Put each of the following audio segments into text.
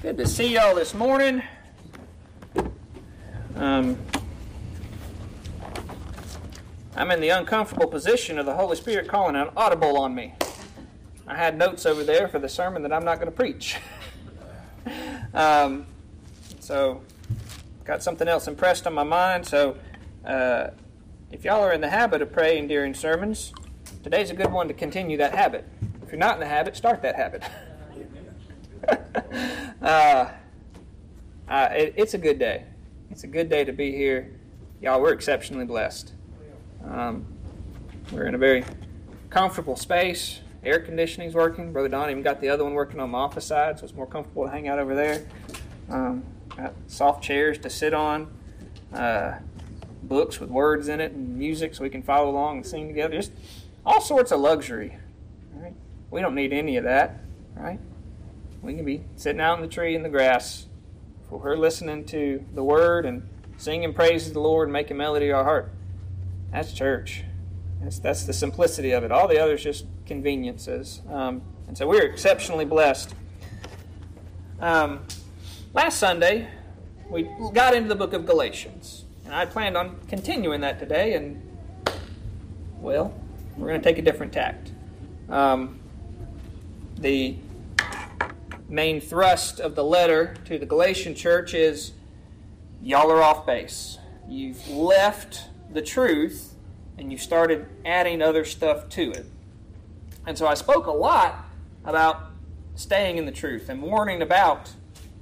Good to see y'all this morning. Um, I'm in the uncomfortable position of the Holy Spirit calling an audible on me. I had notes over there for the sermon that I'm not going to preach. um, so, got something else impressed on my mind. So, uh, if y'all are in the habit of praying during sermons, today's a good one to continue that habit. If you're not in the habit, start that habit. uh, uh, it, it's a good day. It's a good day to be here. Y'all, we're exceptionally blessed. Um, we're in a very comfortable space. Air conditioning's working. Brother Don even got the other one working on the office side, so it's more comfortable to hang out over there. Um, got soft chairs to sit on, uh, books with words in it, and music so we can follow along and sing together. Just all sorts of luxury. Right? We don't need any of that, right? We can be sitting out in the tree in the grass for her listening to the word and singing praises to the Lord and making melody to our heart. That's church. That's, that's the simplicity of it. All the others just conveniences. Um, and so we're exceptionally blessed. Um, last Sunday, we got into the book of Galatians. And I planned on continuing that today, and, well, we're going to take a different tact. Um, the main thrust of the letter to the Galatian church is y'all are off base. You've left the truth and you started adding other stuff to it. And so I spoke a lot about staying in the truth and warning about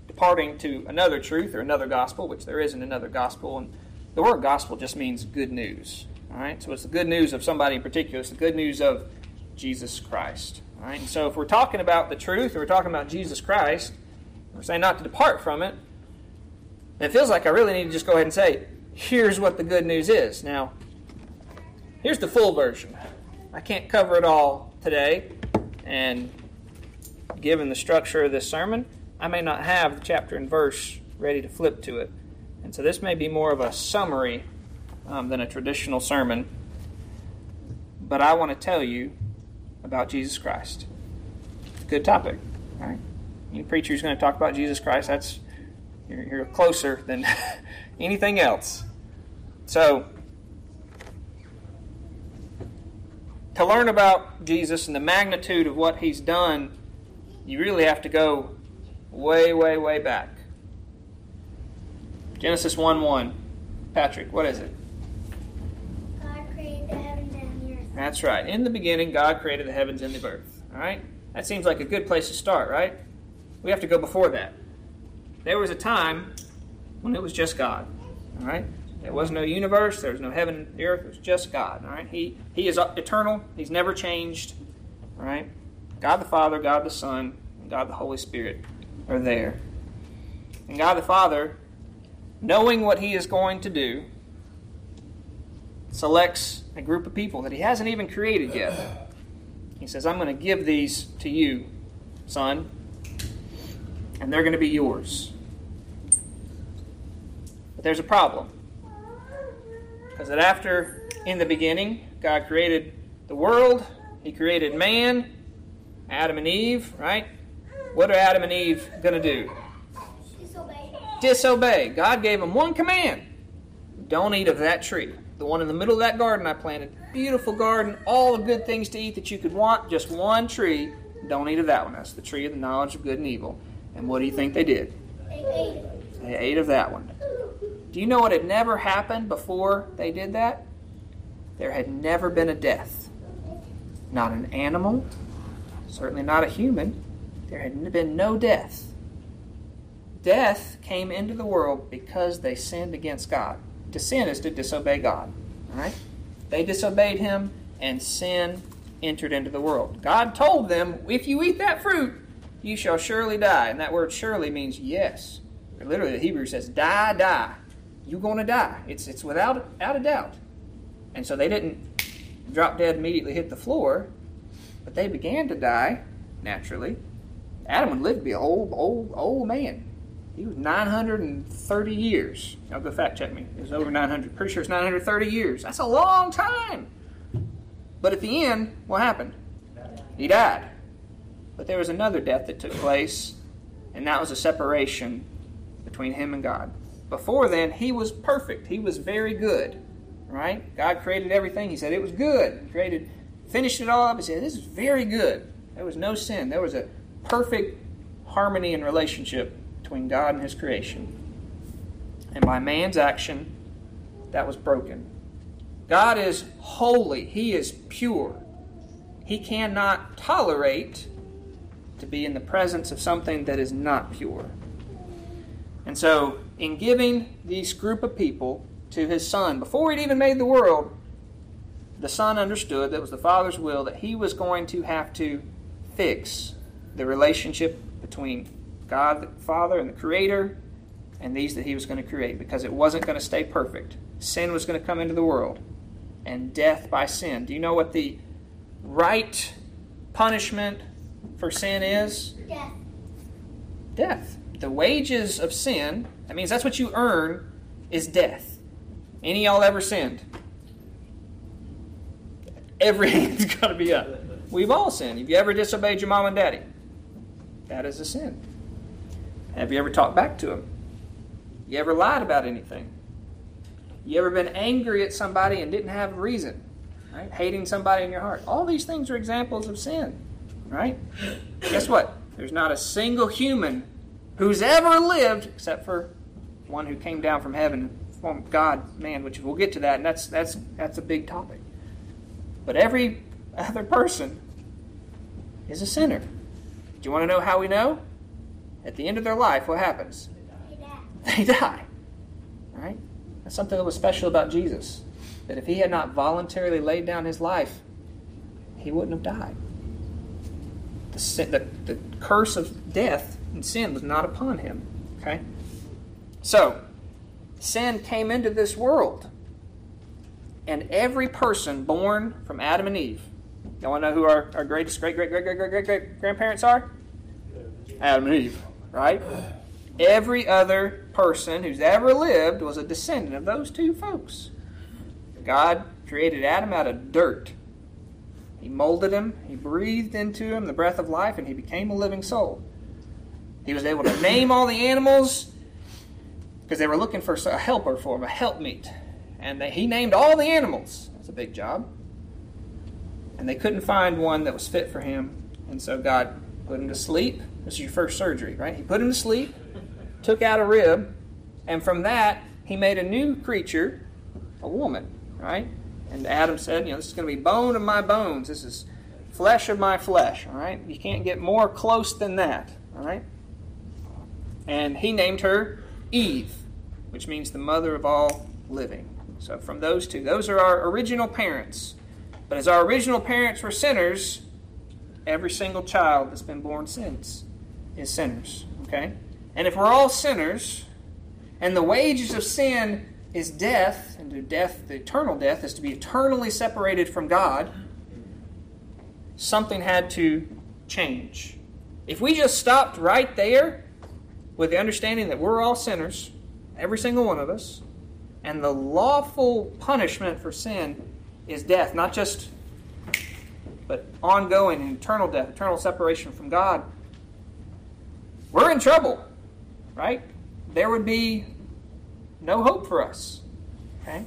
departing to another truth or another gospel, which there isn't another gospel. And the word gospel just means good news. All right, so it's the good news of somebody in particular. It's the good news of Jesus Christ. All right, so if we're talking about the truth or we're talking about Jesus Christ, we're saying not to depart from it. it feels like I really need to just go ahead and say, here's what the good news is. Now, here's the full version. I can't cover it all today, and given the structure of this sermon, I may not have the chapter and verse ready to flip to it. And so this may be more of a summary um, than a traditional sermon. But I want to tell you about Jesus Christ. Good topic, right? Any preacher who's going to talk about Jesus Christ, that's you're, you're closer than anything else. So, to learn about Jesus and the magnitude of what he's done, you really have to go way, way, way back. Genesis 1 1. Patrick, what is it? That's right. In the beginning, God created the heavens and the earth. All right? That seems like a good place to start, right? We have to go before that. There was a time when it was just God. All right? There was no universe, there was no heaven and earth, it was just God. All right? He, he is eternal, He's never changed. All right? God the Father, God the Son, and God the Holy Spirit are there. And God the Father, knowing what He is going to do, selects a group of people that he hasn't even created yet. He says, I'm going to give these to you, son, and they're going to be yours. But there's a problem. Because that after, in the beginning, God created the world, He created man, Adam and Eve, right? What are Adam and Eve going to do? Disobey. Disobey. God gave them one command don't eat of that tree the one in the middle of that garden I planted. Beautiful garden, all the good things to eat that you could want, just one tree. Don't eat of that one. That's the tree of the knowledge of good and evil. And what do you think they did? They ate. They ate of that one. Do you know what had never happened before they did that? There had never been a death. Not an animal, certainly not a human. There had been no death. Death came into the world because they sinned against God to sin is to disobey God. All right? They disobeyed him, and sin entered into the world. God told them, if you eat that fruit, you shall surely die. And that word surely means yes. Literally, the Hebrew says, die, die. You're going to die. It's, it's without, without a doubt. And so they didn't drop dead immediately hit the floor, but they began to die naturally. Adam would live to be an old, old, old man. He was 930 years. Y'all go fact check me. It was over 900. Pretty sure it's 930 years. That's a long time. But at the end, what happened? He died. But there was another death that took place, And that was a separation between him and God. Before then, he was perfect. He was very good. Right? God created everything. He said it was good. He created, finished it all up. He said, This is very good. There was no sin. There was a perfect harmony and relationship between God and his creation. And by man's action, that was broken. God is holy, He is pure. He cannot tolerate to be in the presence of something that is not pure. And so, in giving this group of people to his son, before he'd even made the world, the son understood that was the father's will that he was going to have to fix the relationship between God the Father and the Creator and these that he was going to create because it wasn't going to stay perfect. Sin was going to come into the world and death by sin. Do you know what the right punishment for sin is? Death. Death. The wages of sin, that means that's what you earn, is death. Any of y'all ever sinned? Every hand's got to be up. We've all sinned. Have you ever disobeyed your mom and daddy? That is a sin. Have you ever talked back to them? You ever lied about anything? You ever been angry at somebody and didn't have a reason? Right? Hating somebody in your heart. All these things are examples of sin. Right? Guess what? There's not a single human who's ever lived, except for one who came down from heaven, formed God, man, which we'll get to that, and that's that's that's a big topic. But every other person is a sinner. Do you want to know how we know? At the end of their life, what happens? They die. Right? That's something that was special about Jesus. That if he had not voluntarily laid down his life, he wouldn't have died. The, sin, the, the curse of death and sin was not upon him. Okay? So, sin came into this world. And every person born from Adam and Eve, you want to know who our, our greatest great great great great great great great grandparents are? Adam and Eve, right? Every other person who's ever lived was a descendant of those two folks. God created Adam out of dirt. He molded him, he breathed into him the breath of life, and he became a living soul. He was able to name all the animals because they were looking for a helper for him, a helpmeet. And they, he named all the animals. That's a big job. And they couldn't find one that was fit for him. And so God put him to sleep. This is your first surgery, right? He put him to sleep took out a rib, and from that, he made a new creature, a woman, right? And Adam said, you know, this is going to be bone of my bones. This is flesh of my flesh, all right? You can't get more close than that, all right? And he named her Eve, which means the mother of all living. So from those two, those are our original parents. But as our original parents were sinners, every single child that's been born since is sinners, okay? And if we're all sinners, and the wages of sin is death, and death, the eternal death, is to be eternally separated from God, something had to change. If we just stopped right there with the understanding that we're all sinners, every single one of us, and the lawful punishment for sin is death, not just but ongoing and eternal death, eternal separation from God, we're in trouble right? There would be no hope for us. Okay?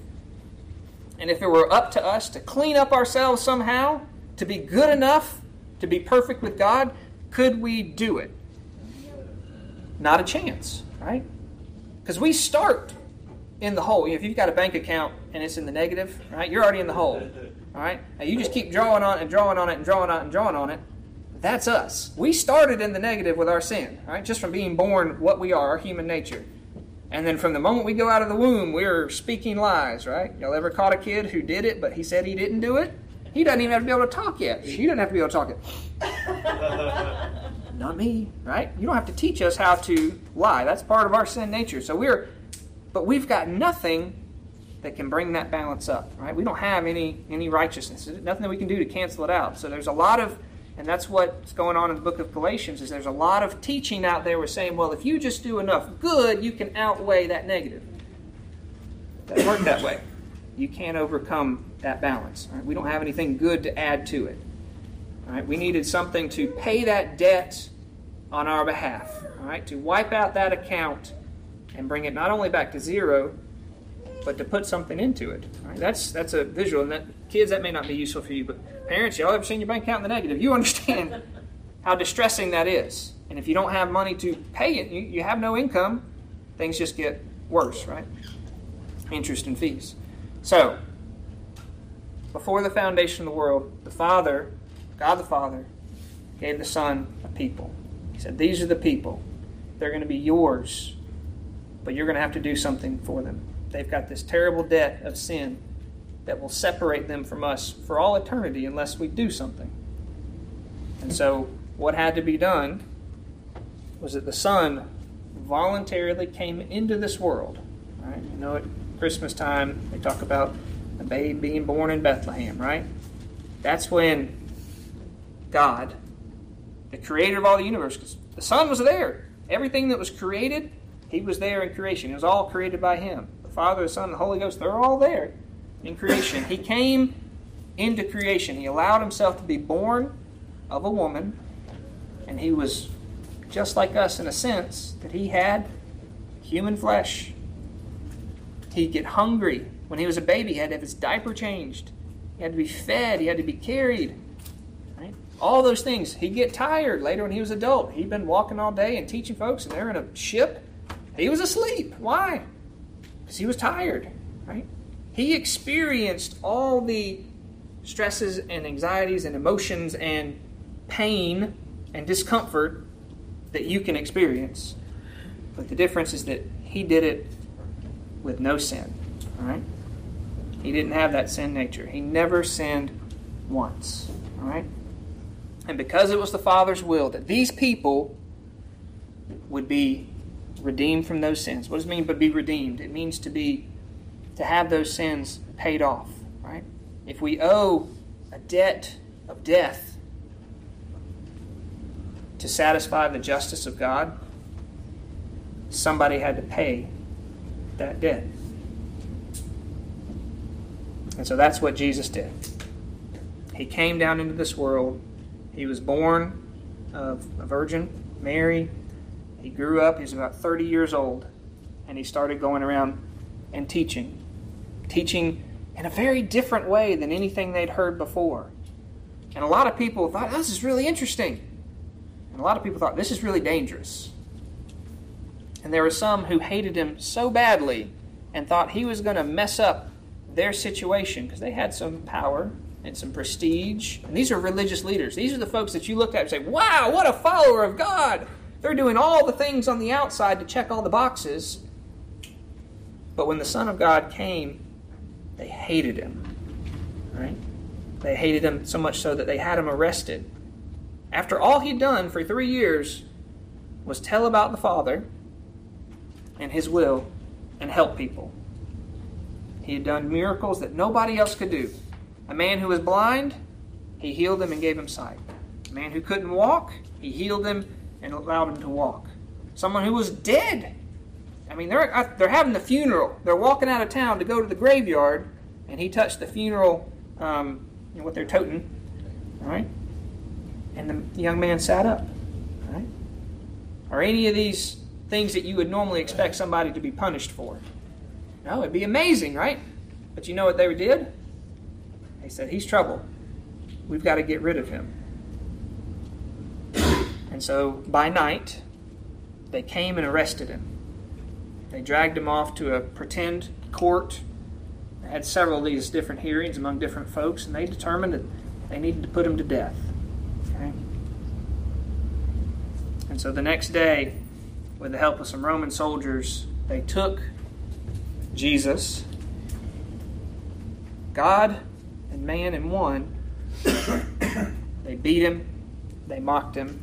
And if it were up to us to clean up ourselves somehow, to be good enough to be perfect with God, could we do it? Not a chance, right? Because we start in the hole. If you've got a bank account and it's in the negative, right, you're already in the hole. All right? Now you just keep drawing on it and drawing on it and drawing on it and drawing on it that's us. We started in the negative with our sin, right? Just from being born what we are, our human nature. And then from the moment we go out of the womb, we're speaking lies, right? Y'all ever caught a kid who did it, but he said he didn't do it? He doesn't even have to be able to talk yet. She doesn't have to be able to talk it. Not me, right? You don't have to teach us how to lie. That's part of our sin nature. So we're, but we've got nothing that can bring that balance up, right? We don't have any any righteousness. There's nothing that we can do to cancel it out. So there's a lot of and that's what's going on in the book of Galatians is there's a lot of teaching out there with saying, well, if you just do enough good, you can outweigh that negative. It doesn't work that way. You can't overcome that balance. Right? We don't have anything good to add to it. Right? We needed something to pay that debt on our behalf, all right, to wipe out that account and bring it not only back to zero, but to put something into it. That's that's a visual, and that kids that may not be useful for you, but parents, y'all ever seen your bank account in the negative? You understand how distressing that is. And if you don't have money to pay it, you, you have no income, things just get worse, right? Interest and fees. So, before the foundation of the world, the Father, God the Father, gave the Son a people. He said, These are the people. They're going to be yours, but you're going to have to do something for them. They've got this terrible debt of sin that will separate them from us for all eternity unless we do something. And so, what had to be done was that the Son voluntarily came into this world. Right? You know, at Christmas time, they talk about a babe being born in Bethlehem, right? That's when God, the creator of all the universe, because the Son was there. Everything that was created, He was there in creation. It was all created by Him. The Father, the Son, and the Holy Ghost, they're all there in creation. He came into creation. He allowed Himself to be born of a woman, and He was just like us in a sense that He had human flesh. He'd get hungry. When he was a baby, he had to have his diaper changed. He had to be fed. He had to be carried. All those things. He'd get tired later when he was adult. He'd been walking all day and teaching folks, and they're in a ship. He was asleep. Why? Because he was tired. Right? He experienced all the stresses and anxieties and emotions and pain and discomfort that you can experience. But the difference is that he did it with no sin. All right? He didn't have that sin nature. He never sinned once. All right? And because it was the Father's will that these people would be redeemed from those sins. What does it mean to be redeemed? It means to be to have those sins paid off, right? If we owe a debt of death to satisfy the justice of God, somebody had to pay that debt. And so that's what Jesus did. He came down into this world. He was born of a virgin, Mary. He grew up. He was about 30 years old. And he started going around and teaching. Teaching in a very different way than anything they'd heard before. And a lot of people thought, oh, this is really interesting. And a lot of people thought, this is really dangerous. And there were some who hated him so badly and thought he was going to mess up their situation because they had some power and some prestige. And these are religious leaders. These are the folks that you look at and say, wow, what a follower of God. They're doing all the things on the outside to check all the boxes. But when the Son of God came, they hated him. Right? They hated him so much so that they had him arrested. After all he'd done for three years was tell about the Father and his will and help people. He had done miracles that nobody else could do. A man who was blind, he healed him and gave him sight. A man who couldn't walk, he healed him and allowed him to walk. Someone who was dead. I mean, they're, they're having the funeral. They're walking out of town to go to the graveyard, and he touched the funeral, um, you know, what they're toting, right? And the young man sat up, right? Or any of these things that you would normally expect somebody to be punished for. No, it'd be amazing, right? But you know what they did? They said, He's trouble. We've got to get rid of him. And so by night, they came and arrested him. They dragged him off to a pretend court. They had several of these different hearings among different folks, and they determined that they needed to put him to death. Okay? And so the next day, with the help of some Roman soldiers, they took Jesus, God and man in one, they beat him, they mocked him,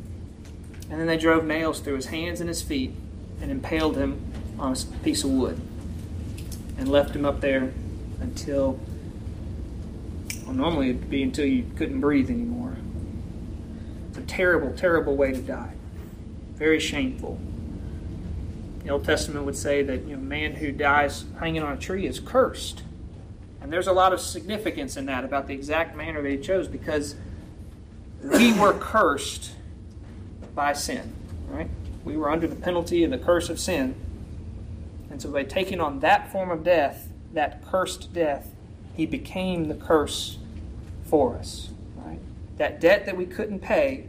and then they drove nails through his hands and his feet and impaled him on a piece of wood and left him up there until, well, normally it'd be until you couldn't breathe anymore. It's a terrible, terrible way to die. Very shameful. The Old Testament would say that you know, a man who dies hanging on a tree is cursed. And there's a lot of significance in that about the exact manner that he chose because we were cursed by sin. Right? We were under the penalty and the curse of sin. And so by taking on that form of death, that cursed death, he became the curse for us. Right? That debt that we couldn't pay,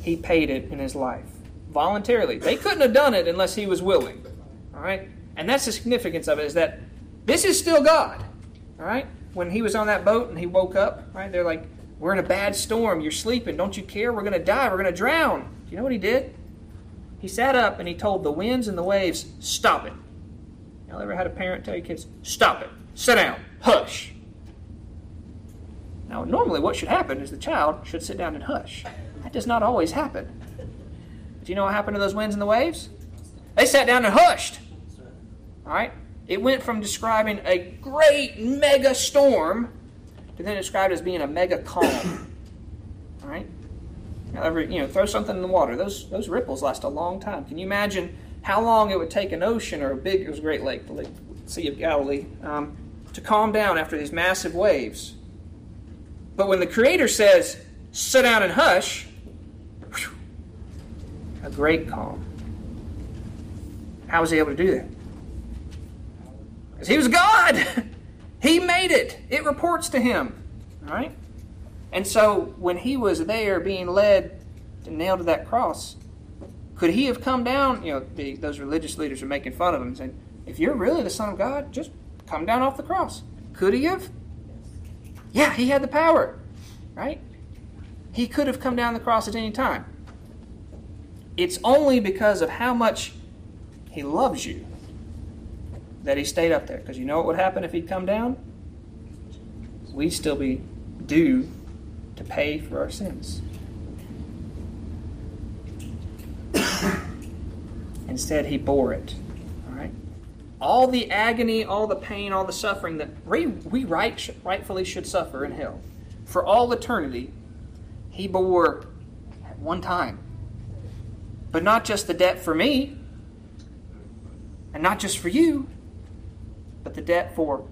he paid it in his life. Voluntarily. They couldn't have done it unless he was willing. All right? And that's the significance of it is that this is still God. All right? When he was on that boat and he woke up, right? They're like, "We're in a bad storm. You're sleeping. Don't you care? We're going to die. We're going to drown." Do you know what he did? He sat up and he told the winds and the waves, "Stop it." Y'all ever had a parent tell your kids, "Stop it. Sit down. Hush." Now, normally what should happen is the child should sit down and hush. That does not always happen. But you know what happened to those winds and the waves? They sat down and hushed. All right? It went from describing a great mega storm to then described as being a mega calm. However, you know, throw something in the water. Those those ripples last a long time. Can you imagine how long it would take an ocean or a big, it was a Great Lake, the Lake, Sea of Galilee, um, to calm down after these massive waves? But when the Creator says, "Sit down and hush," whew, a great calm. How was he able to do that? Because he was God. he made it. It reports to him. All right? And so when he was there being led and nailed to that cross, could he have come down? You know, the, those religious leaders are making fun of him saying, if you're really the Son of God, just come down off the cross. Could he have? Yeah, he had the power. Right? He could have come down the cross at any time. It's only because of how much he loves you that he stayed up there. Because you know what would happen if he'd come down? We'd still be due to pay for our sins. Instead, he bore it. All right? All the agony, all the pain, all the suffering that we, we right, rightfully should suffer in hell for all eternity, he bore at one time. But not just the debt for me, and not just for you, but the debt for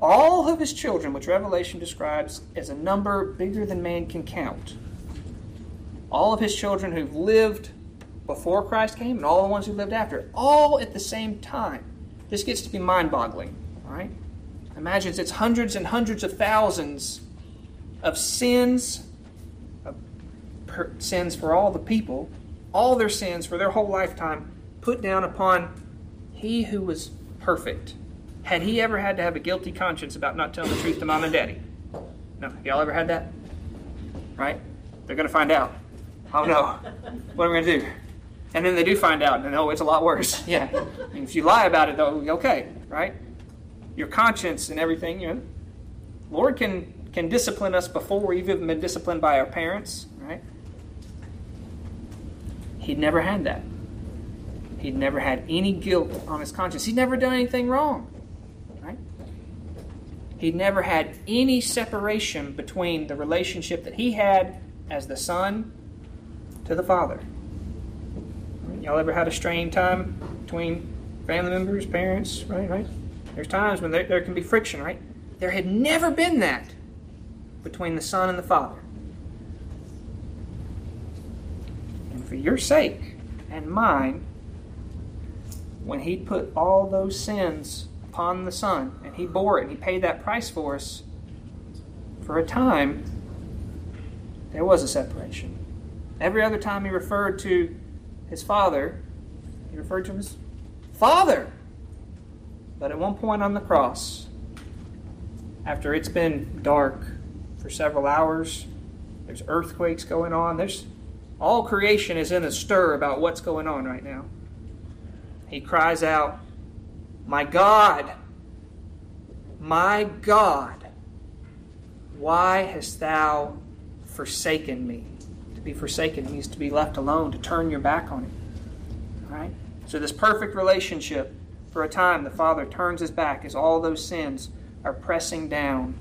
all of his children, which Revelation describes as a number bigger than man can count. All of his children who've lived before Christ came and all the ones who lived after, all at the same time. This gets to be mind boggling, right? Imagine it's hundreds and hundreds of thousands of sins, of per, sins for all the people, all their sins for their whole lifetime, put down upon he who was perfect. Had he ever had to have a guilty conscience about not telling the truth to mom and daddy? No. Y'all ever had that? Right? They're going to find out. Oh no. What are we going to do? And then they do find out, and oh, it's a lot worse. Yeah. And if you lie about it, though, okay, right? Your conscience and everything, you know. Lord can can discipline us before we've even been disciplined by our parents, right? He'd never had that. He'd never had any guilt on his conscience. He'd never done anything wrong. He'd never had any separation between the relationship that he had as the son to the father. Y'all ever had a strained time between family members, parents, right? Right? There's times when there, there can be friction, right? There had never been that between the Son and the Father. And for your sake and mine, when He put all those sins upon the Son and He bore it and He paid that price for us, for a time, there was a separation. Every other time He referred to His Father, He referred to Him as Father. But at one point on the cross, after it's been dark for several hours. There's earthquakes going on. There's all creation is in a stir about what's going on right now. He cries out, "My God, my God, why hast thou forsaken me?" To be forsaken means to be left alone, to turn your back on him. All right? So this perfect relationship for a time the father turns his back as all those sins are pressing down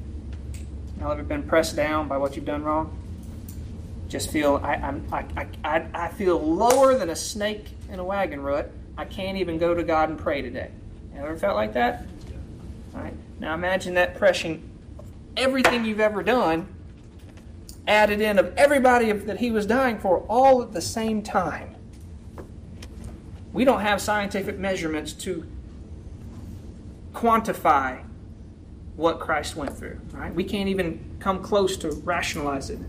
Y'all ever been pressed down by what you've done wrong? Just feel I, I'm, I, I, I feel lower than a snake in a wagon rut. I can't even go to God and pray today. Ever felt like that? All right. Now imagine that pressing everything you've ever done added in of everybody that he was dying for all at the same time. We don't have scientific measurements to quantify what Christ went through. Right? We can't even come close to rationalize it.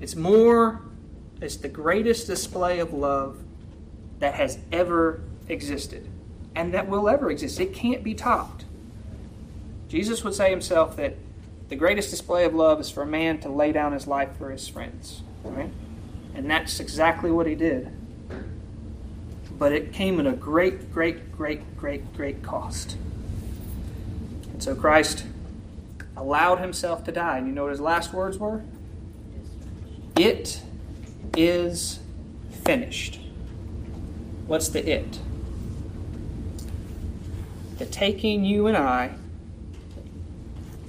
It's more, it's the greatest display of love that has ever existed and that will ever exist. It can't be topped. Jesus would say himself that the greatest display of love is for a man to lay down his life for his friends. Right? And that's exactly what he did. But it came at a great, great, great, great, great cost. And so Christ allowed himself to die. And you know what his last words were? It is finished. What's the it? The taking you and I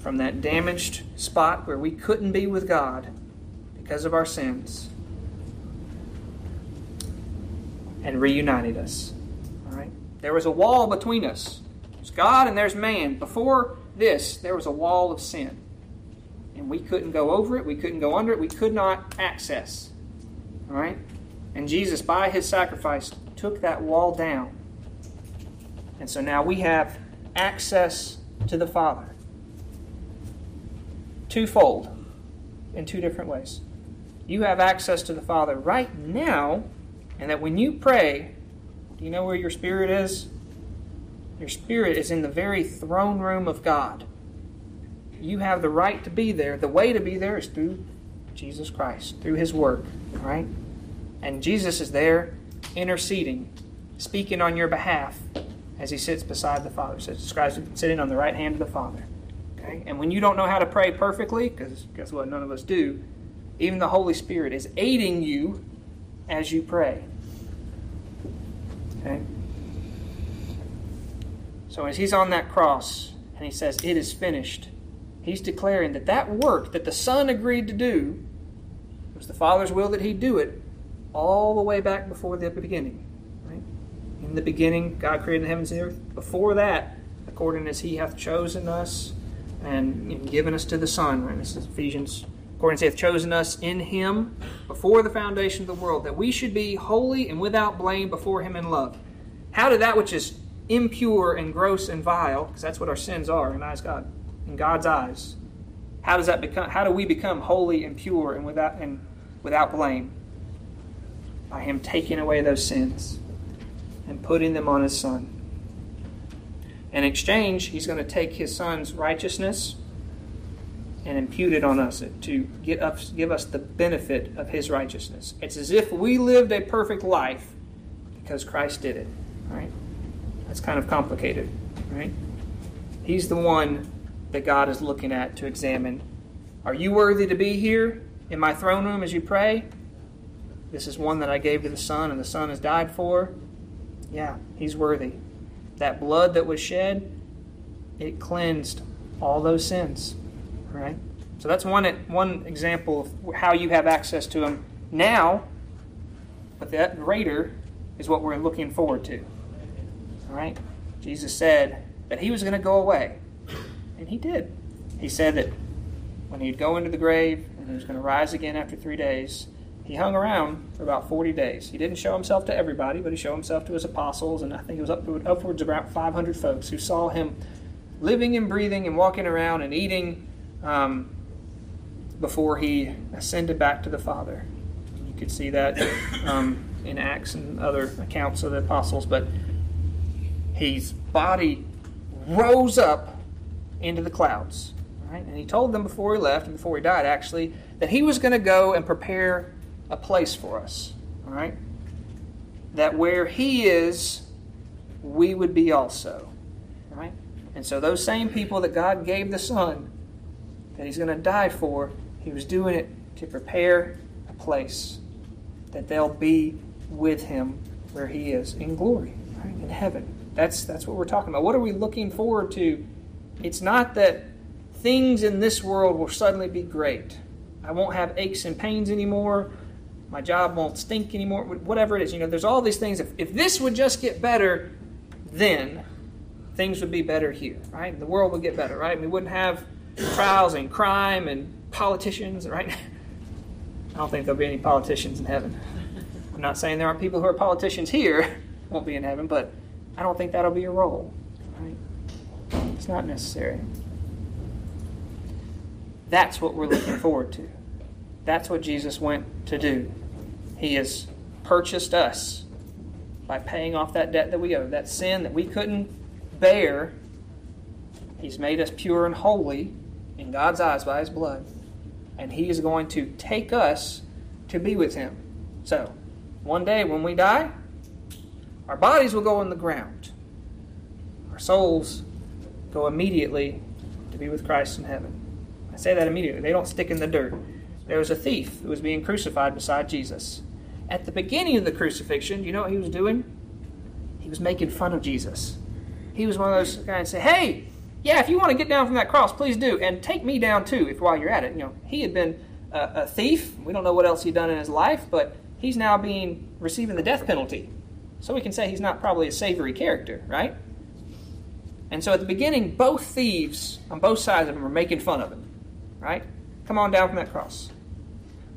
from that damaged spot where we couldn't be with God because of our sins and reunited us. All right? There was a wall between us. There's God and there's man. Before this, there was a wall of sin. And we couldn't go over it, we couldn't go under it, we could not access. All right? And Jesus, by his sacrifice, took that wall down. And so now we have access to the Father. Twofold, in two different ways. You have access to the Father right now and that when you pray, do you know where your spirit is? Your spirit is in the very throne room of God. You have the right to be there. The way to be there is through Jesus Christ, through His work, right? And Jesus is there interceding, speaking on your behalf as He sits beside the Father. So it describes sitting on the right hand of the Father. Okay? And when you don't know how to pray perfectly, because guess what? None of us do, even the Holy Spirit is aiding you as you pray. Okay? So as he's on that cross and he says, It is finished, he's declaring that that work that the Son agreed to do was the Father's will that he do it all the way back before the beginning. In the beginning, God created the heavens and the earth. Before that, according as he hath chosen us and given us to the Son, right? This is Ephesians according as He hath chosen us in him before the foundation of the world, that we should be holy and without blame before him in love. How did that which is impure and gross and vile, because that's what our sins are in eyes God, in God's eyes, how does that become how do we become holy and pure and without and without blame? By him taking away those sins and putting them on his son. In exchange, he's going to take his son's righteousness and impute it on us to get us, give us the benefit of his righteousness. It's as if we lived a perfect life because Christ did it. Right? That's kind of complicated, right? He's the one that God is looking at to examine. Are you worthy to be here in my throne room as you pray? This is one that I gave to the Son, and the Son has died for. Yeah, he's worthy. That blood that was shed, it cleansed all those sins. Right? So that's one, one example of how you have access to Him now, but that greater is what we're looking forward to. All right? Jesus said that He was going to go away, and He did. He said that when He'd go into the grave and He was going to rise again after three days, He hung around for about 40 days. He didn't show Himself to everybody, but He showed Himself to His apostles, and I think it was up to, upwards of about 500 folks who saw Him living and breathing and walking around and eating um, before he ascended back to the Father. You could see that um, in Acts and other accounts of the apostles, but his body rose up into the clouds. Right? And he told them before he left, and before he died actually, that he was going to go and prepare a place for us. All right? That where he is, we would be also. Right? And so those same people that God gave the Son that he's going to die for, he was doing it to prepare a place that they'll be with him where he is in glory, right? in heaven. That's that's what we're talking about. What are we looking forward to? It's not that things in this world will suddenly be great. I won't have aches and pains anymore. My job won't stink anymore. Whatever it is, you know, there's all these things. If, if this would just get better, then things would be better here, right? The world would get better, right? We wouldn't have trials and crime and politicians, right? I don't think there'll be any politicians in heaven. I'm not saying there aren't people who are politicians here won't be in heaven, but I don't think that'll be your role. Right? It's not necessary. That's what we're looking forward to. That's what Jesus went to do. He has purchased us by paying off that debt that we owe, that sin that we couldn't bear. He's made us pure and holy in God's eyes by His blood. And He is going to take us to be with Him. So, one day when we die, our bodies will go in the ground. Our souls go immediately to be with Christ in heaven. I say that immediately. They don't stick in the dirt. There was a thief who was being crucified beside Jesus. At the beginning of the crucifixion, you know what he was doing? He was making fun of Jesus. He was one of those guys say, "Hey, yeah, if you want to get down from that cross, please do, and take me down too, if while you're at it." You know, he had been a, a thief. We don't know what else he'd done in his life, but he's now being receiving the death penalty. So we can say he's not probably a savory character, right? And so at the beginning, both thieves on both sides of him are making fun of him, right? Come on down from that cross.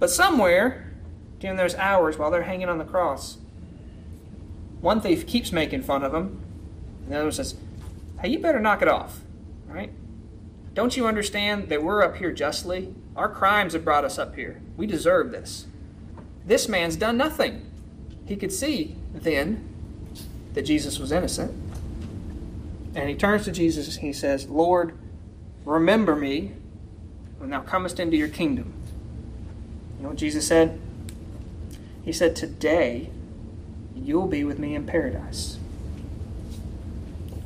But somewhere during those hours while they're hanging on the cross, one thief keeps making fun of him, and the other says, Hey, you better knock it off, right? Don't you understand that we're up here justly? Our crimes have brought us up here. We deserve this. This man's done nothing. He could see then that Jesus was innocent. And he turns to Jesus and he says, Lord, remember me when thou comest into your kingdom. You know what Jesus said? He said, Today you'll be with me in paradise.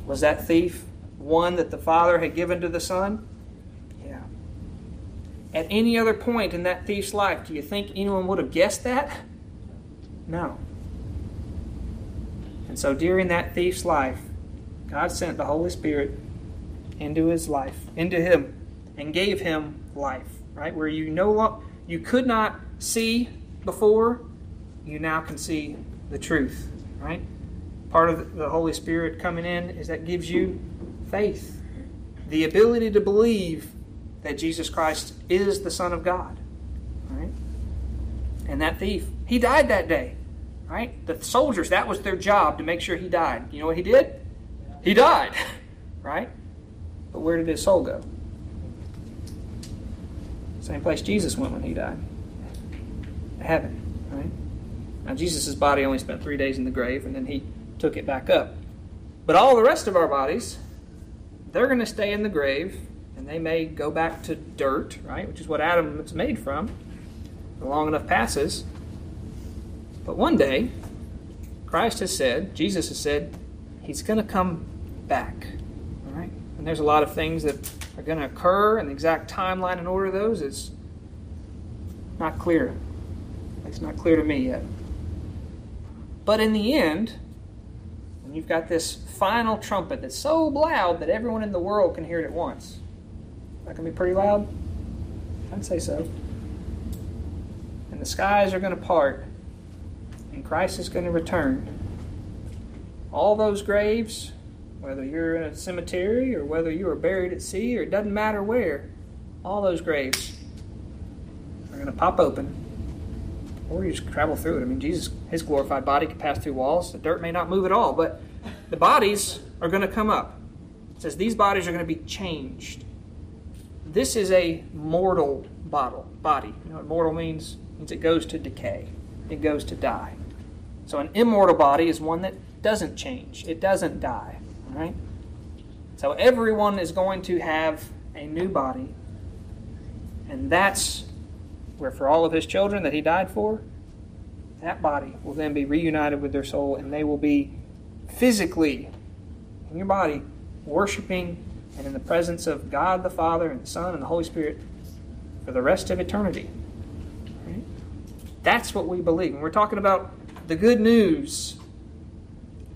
Was that thief one that the Father had given to the Son? Yeah. At any other point in that thief's life, do you think anyone would have guessed that? No. And so during that thief's life, God sent the Holy Spirit into his life, into him, and gave him life, right? Where you no lo- you could not see before, you now can see the truth, right? Part of the Holy Spirit coming in is that gives you faith, the ability to believe that Jesus Christ is the Son of God, right? And that thief, he died that day, right? The soldiers, that was their job to make sure he died. You know what he did? He died, right? But where did his soul go? Same place Jesus went when he died. Heaven, right? Now, Jesus' body only spent three days in the grave, and then he took it back up. But all the rest of our bodies, they're going to stay in the grave, and they may go back to dirt, right? Which is what Adam is made from. Long enough passes. But one day, Christ has said, Jesus has said, He's going to come back. All right? And there's a lot of things that are going to occur, and the exact timeline and order of those is not clear. It's not clear to me yet. But in the end, when you've got this final trumpet that's so loud that everyone in the world can hear it at once, that can be pretty loud? I'd say so. And the skies are going to part, and Christ is going to return. All those graves, whether you're in a cemetery or whether you are buried at sea, or it doesn't matter where, all those graves are going to pop open or you just travel through it. I mean, Jesus, his glorified body could pass through walls. The dirt may not move at all, but the bodies are going to come up. It says these bodies are going to be changed. This is a mortal bottle, body. You know what mortal means? Means it goes to decay. It goes to die. So an immortal body is one that doesn't change. It doesn't die. Right? So everyone is going to have a new body. And that's where for all of his children that he died for, that body will then be reunited with their soul and they will be physically in your body worshiping and in the presence of God the Father and the Son and the Holy Spirit for the rest of eternity. Right? That's what we believe. When we're talking about the good news,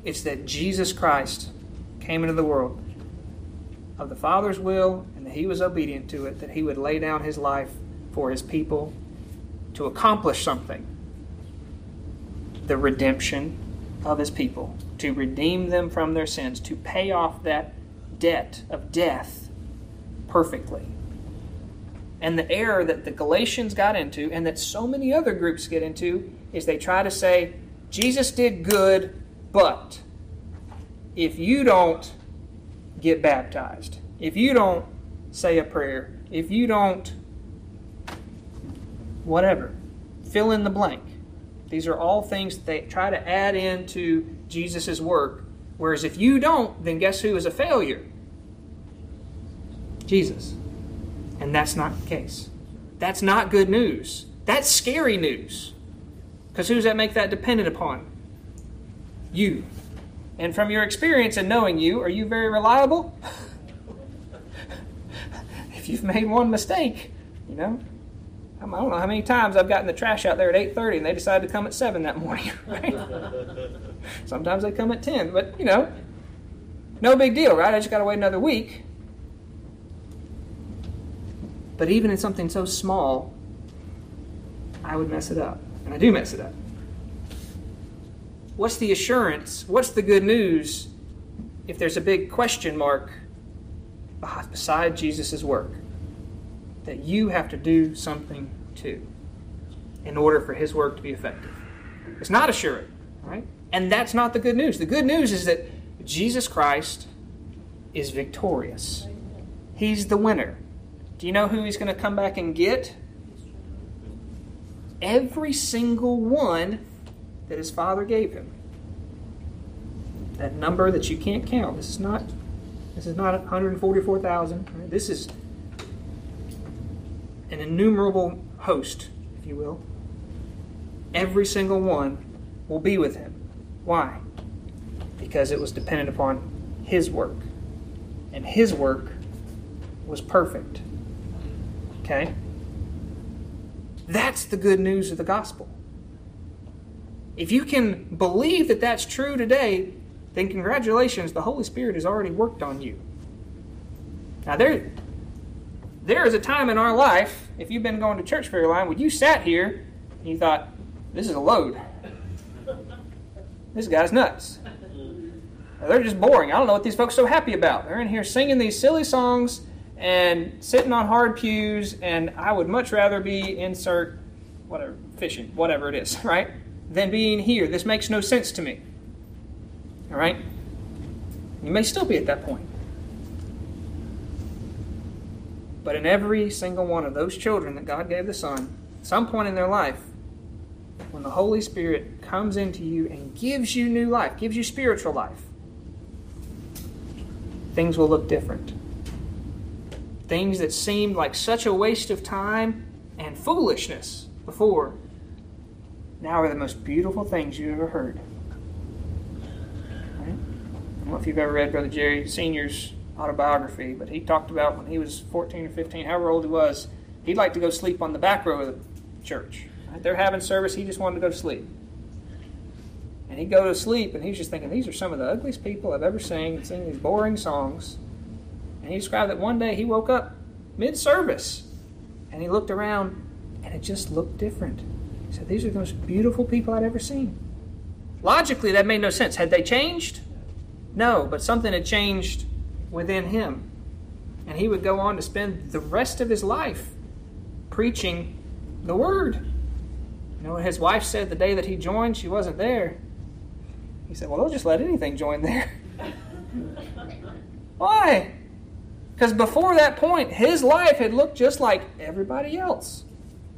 it's that Jesus Christ came into the world. Of the Father's will and that he was obedient to it, that he would lay down his life for his people to accomplish something. The redemption of his people, to redeem them from their sins, to pay off that debt of death perfectly. And the error that the Galatians got into, and that so many other groups get into, is they try to say, Jesus did good, but if you don't get baptized, if you don't say a prayer, if you don't whatever, fill in the blank. These are all things that they try to add into Jesus' work. Whereas if you don't, then guess who is a failure? Jesus. And that's not the case. That's not good news. That's scary news. Because who does that make that dependent upon? You. And from your experience and knowing you, are you very reliable? if you've made one mistake, you know, I don't know how many times I've gotten the trash out there at 8:30 and they decided to come at 7 that morning, right? Sometimes they come at 10, but you know, no big deal, right? I just got to wait another week. But even in something so small, I would mess it up. And I do mess it up. What's the assurance? What's the good news if there's a big question mark beside Jesus' work? That you have to do something too in order for his work to be effective. It's not assurance, right? And that's not the good news. The good news is that Jesus Christ is victorious. He's the winner. Do you know who he's going to come back and get? Every single one that his father gave him. That number that you can't count. This is not this is not 144,000. This is an innumerable host, if you will. Every single one will be with him. Why? Because it was dependent upon his work. And his work was perfect. Okay? That's the good news of the gospel. If you can believe that that's true today, then congratulations, the Holy Spirit has already worked on you. Now, there, there is a time in our life, if you've been going to church very long, when you sat here and you thought, this is a load. This guy's nuts. They're just boring. I don't know what these folks are so happy about. They're in here singing these silly songs and sitting on hard pews, and I would much rather be insert whatever fishing, whatever it is, right, than being here. This makes no sense to me. All right? You may still be at that point. But in every single one of those children that God gave the Son, at some point in their life, when the Holy Spirit comes into you and gives you new life, gives you spiritual life, things will look different. Things that seemed like such a waste of time and foolishness before now are the most beautiful things you ever heard. Right? I don't know if you've ever read Brother Jerry Sr.'s autobiography, but he talked about when he was 14 or 15, however old he was, he'd like to go sleep on the back row of the church. Right? They're having service, he just wanted to go to sleep. And he'd go to sleep, and he's just thinking, these are some of the ugliest people I've ever seen, singing these boring songs. And he described that one day he woke up mid service, and he looked around, and it just looked different. He said, These are the most beautiful people I'd ever seen. Logically, that made no sense. Had they changed? No, but something had changed within him. And he would go on to spend the rest of his life preaching the word. You know, his wife said the day that he joined, she wasn't there. He said, Well, they'll just let anything join there. Why? Because before that point, his life had looked just like everybody else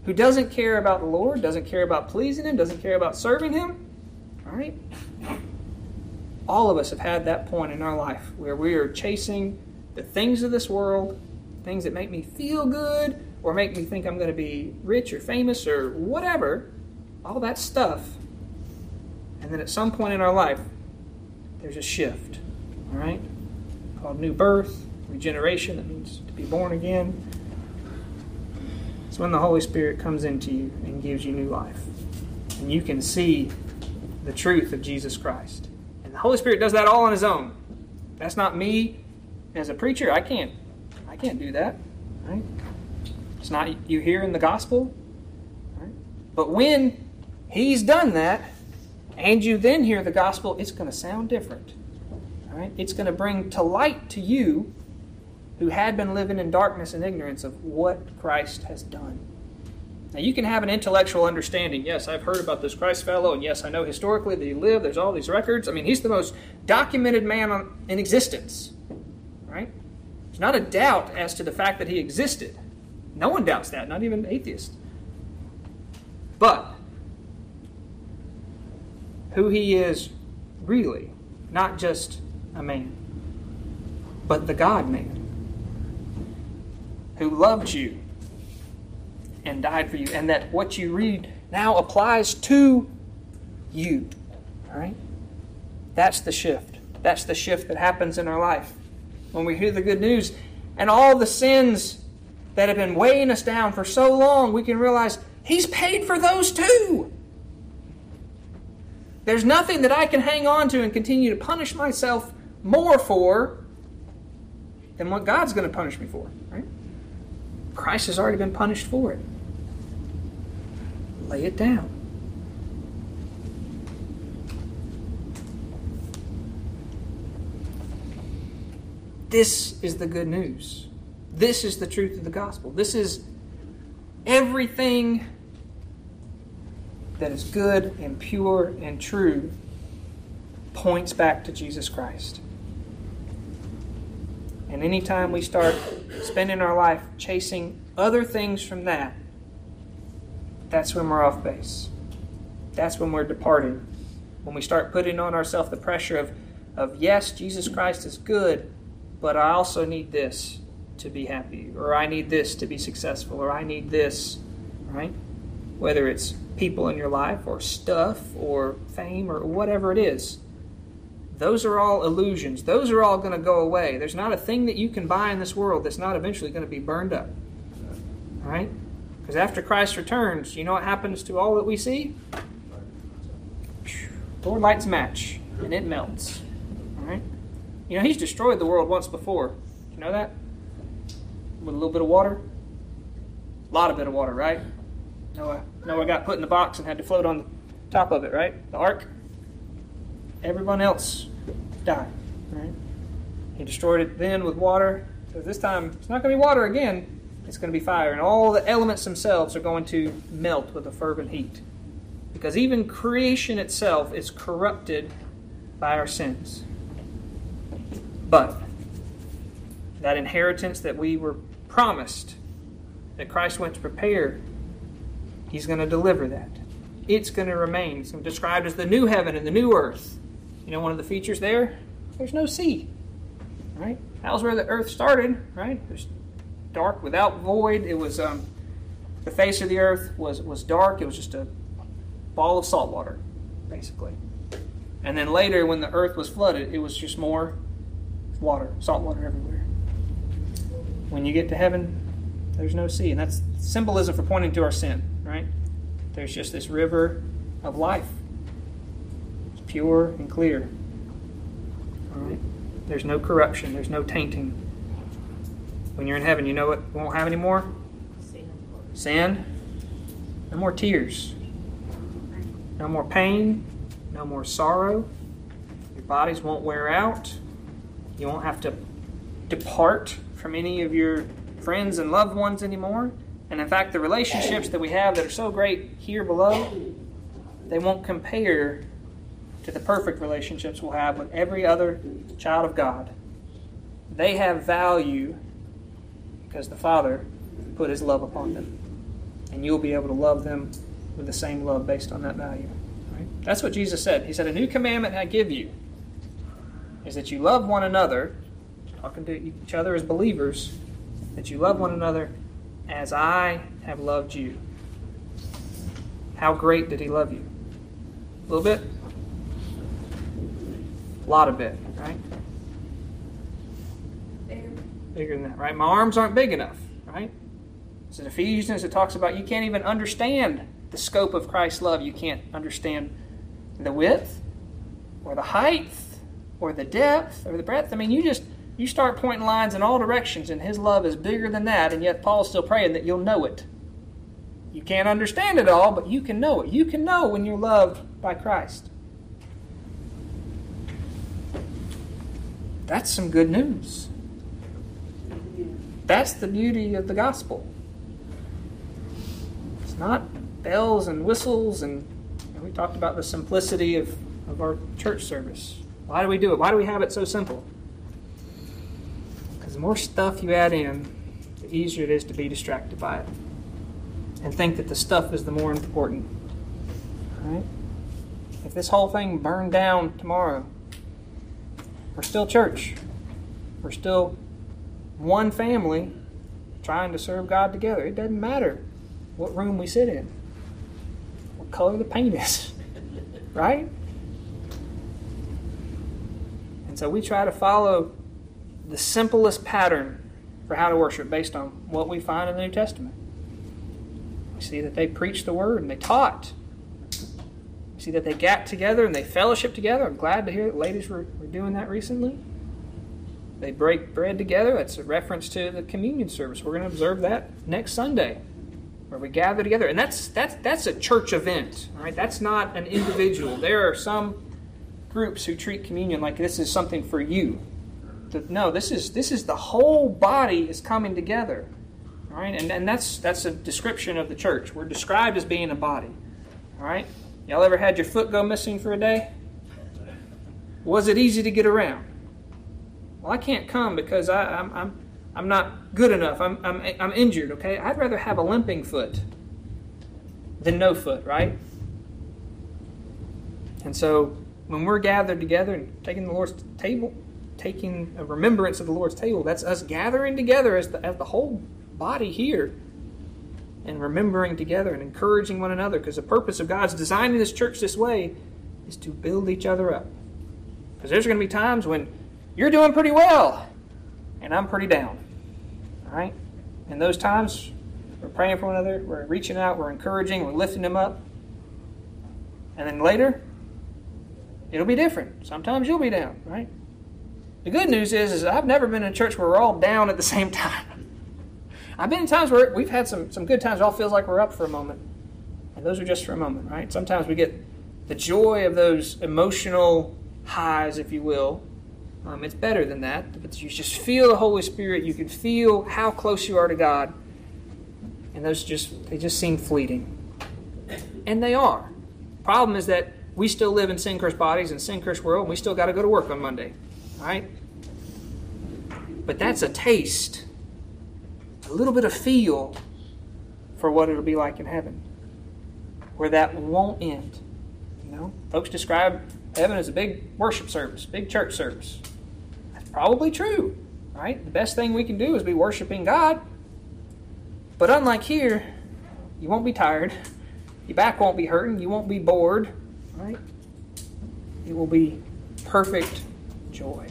who doesn't care about the Lord, doesn't care about pleasing Him, doesn't care about serving Him. All right? All of us have had that point in our life where we are chasing the things of this world, things that make me feel good or make me think I'm going to be rich or famous or whatever, all that stuff. And then at some point in our life, there's a shift, all right? Called new birth, regeneration, that means to be born again. It's when the Holy Spirit comes into you and gives you new life. And you can see the truth of Jesus Christ. And the Holy Spirit does that all on his own. That's not me as a preacher. I can't I can't do that. Right? It's not you hear in the gospel. Right? But when he's done that, and you then hear the gospel, it's going to sound different. Right? It's going to bring to light to you who had been living in darkness and ignorance of what Christ has done. Now, you can have an intellectual understanding. Yes, I've heard about this Christ fellow, and yes, I know historically that he lived. There's all these records. I mean, he's the most documented man in existence, right? There's not a doubt as to the fact that he existed. No one doubts that, not even atheists. But who he is really, not just a man, but the God man who loved you and died for you, and that what you read now applies to you. All right? That's the shift. That's the shift that happens in our life when we hear the good news and all the sins that have been weighing us down for so long, we can realize He's paid for those too. There's nothing that I can hang on to and continue to punish myself more for than what God's going to punish me for, right? Christ has already been punished for it. Lay it down. This is the good news. This is the truth of the gospel. This is everything that is good and pure and true points back to Jesus Christ. And anytime we start spending our life chasing other things from that, that's when we're off base. That's when we're departing. When we start putting on ourselves the pressure of, of, yes, Jesus Christ is good, but I also need this to be happy, or I need this to be successful, or I need this, right? Whether it's people in your life, or stuff, or fame, or whatever it is. Those are all illusions. Those are all going to go away. There's not a thing that you can buy in this world that's not eventually going to be burned up. All right? Because after Christ returns, you know what happens to all that we see? Lord lights match, and it melts. All right? You know, He's destroyed the world once before. You know that? With a little bit of water? A lot of bit of water, right? Noah, Noah got put in the box and had to float on the top of it, right? The ark. Everyone else died, right? He destroyed it then with water. So this time, it's not going to be water again. It's going to be fire. And all the elements themselves are going to melt with a fervent heat. Because even creation itself is corrupted by our sins. But that inheritance that we were promised, that Christ went to prepare, He's going to deliver that. It's going to remain. It's described as the new heaven and the new earth. You know, one of the features there? There's no sea. Right? That was where the earth started, right? It was dark without void. It was um, the face of the earth was was dark. It was just a ball of salt water, basically. And then later, when the earth was flooded, it was just more water, salt water everywhere. When you get to heaven, there's no sea, and that's symbolism for pointing to our sin, right? There's just this river of life. It's pure and clear. All right? There's no corruption. There's no tainting. When you're in heaven, you know what won't have any more? Sin. No more tears. No more pain. No more sorrow. Your bodies won't wear out. You won't have to depart from any of your friends and loved ones anymore. And in fact, the relationships that we have that are so great here below, they won't compare to the perfect relationships we'll have with every other child of God. They have value because the Father put His love upon them. And you'll be able to love them with the same love based on that value. Right? That's what Jesus said. He said, A new commandment I give you is that you love one another, talking to each other as believers, that you love one another as I have loved you. How great did he love you? A little bit? A lot of bit, right? Bigger than that, right? My arms aren't big enough, right? It's in Ephesians, it talks about you can't even understand the scope of Christ's love. You can't understand the width or the height or the depth or the breadth. I mean, you just you start pointing lines in all directions, and His love is bigger than that, and yet Paul's still praying that you'll know it. You can't understand it all, but you can know it. You can know when you're loved by Christ. That's some good news. That's the beauty of the gospel. It's not bells and whistles. And, we talked about the simplicity of, of our church service. Why do we do it? Why do we have it so simple? Because the more stuff you add in, the easier it is to be distracted by it and think that the stuff is the more important. Right? If this whole thing burned down tomorrow, we're still church. We're still one family trying to serve God together. It doesn't matter what room we sit in, what color the paint is, right? And so we try to follow the simplest pattern for how to worship based on what we find in the New Testament. We see that they preached the word and they taught. See that they got together and they fellowship together. I'm glad to hear that ladies were, were doing that recently. They break bread together. That's a reference to the communion service. We're going to observe that next Sunday, where we gather together, and that's that's that's a church event, right? That's not an individual. There are some groups who treat communion like this is something for you. No, this is this is the whole body is coming together, right? And and that's that's a description of the church. We're described as being a body, all right? Y'all ever had your foot go missing for a day? Was it easy to get around? Well, I can't come because I, am I'm, I'm, I'm not good enough. I'm, I'm, I'm injured, okay? I'd rather have a limping foot than no foot, right? And so when we're gathered together and taking the Lord's table, taking a remembrance of the Lord's table, that's us gathering together as the, as the whole body here and remembering together and encouraging one another because the purpose of God's designing this church this way is to build each other up. Because there's going to be times when you're doing pretty well, and I'm pretty down. All right? In those times, we're praying for one another, we're reaching out, we're encouraging, we're lifting them up. And then later, it'll be different. Sometimes you'll be down, right? The good news is, is I've never been in a church where we're all down at the same time. I've been in times where we've had some, some good times. It all feels like we're up for a moment. And those are just for a moment, right? Sometimes we get the joy of those emotional highs, if you will, um, it's better than that, but you just feel the Holy Spirit. You can feel how close you are to God, and those just they just seem fleeting, and they are. Problem is that we still live in sin cursed bodies and sin cursed world, and we still got to go to work on Monday, right? But that's a taste, a little bit of feel for what it'll be like in heaven, where that won't end. You know, folks describe heaven as a big worship service, big church service. That's probably true, right? The best thing we can do is be worshiping God. But unlike here, you won't be tired. Your back won't be hurting. You won't be bored, right? It will be perfect joy.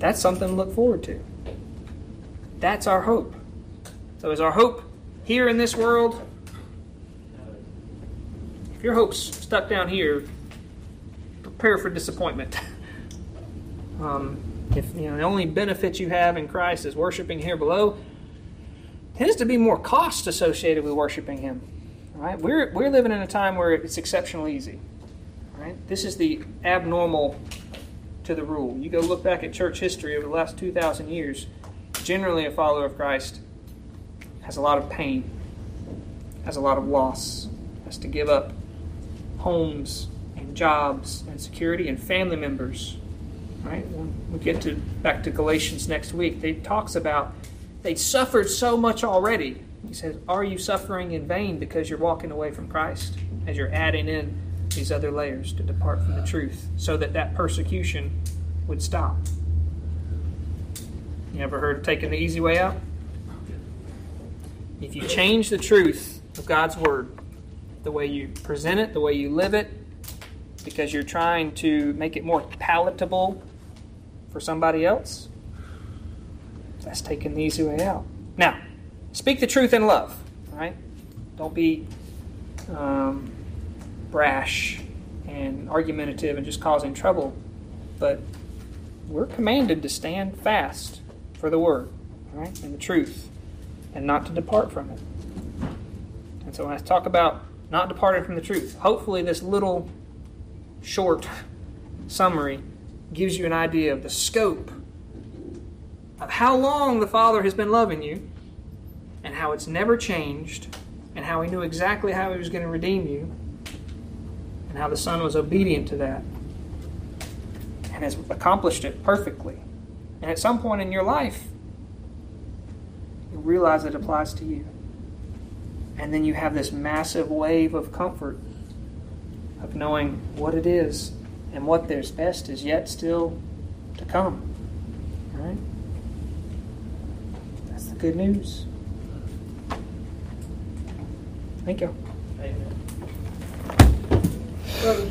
That's something to look forward to. That's our hope. So, is our hope here in this world? If your hope's stuck down here, prepare for disappointment. Um, if you know the only benefit you have in Christ is worshiping here below, tends to be more cost associated with worshiping Him. Right? We're we're living in a time where it's exceptionally easy. Right? This is the abnormal to the rule. You go look back at church history over the last two thousand years. Generally, a follower of Christ has a lot of pain, has a lot of loss, has to give up homes and jobs and security and family members right? When we get to back to Galatians next week, he talks about they suffered so much already. He says, "Are you suffering in vain because you're walking away from Christ as you're adding in these other layers to depart from the truth, so that that persecution would stop?" You ever heard of taking the easy way out? If you change the truth of God's word, the way you present it, the way you live it, because you're trying to make it more palatable for somebody else, that's taking the easy way out. Now, speak the truth in love, right? Don't be um, brash and argumentative and just causing trouble. But we're commanded to stand fast for the word, right, and the truth, and not to depart from it. And so when I talk about not departing from the truth, hopefully this little short summary gives you an idea of the scope of how long the Father has been loving you and how it's never changed and how he knew exactly how he was going to redeem you, and how the Son was obedient to that, and has accomplished it perfectly. And at some point in your life, you realize it applies to you. And then you have this massive wave of comfort of knowing what it is and what there's best is yet still to come. All right? That's the good news. Thank you. Amen.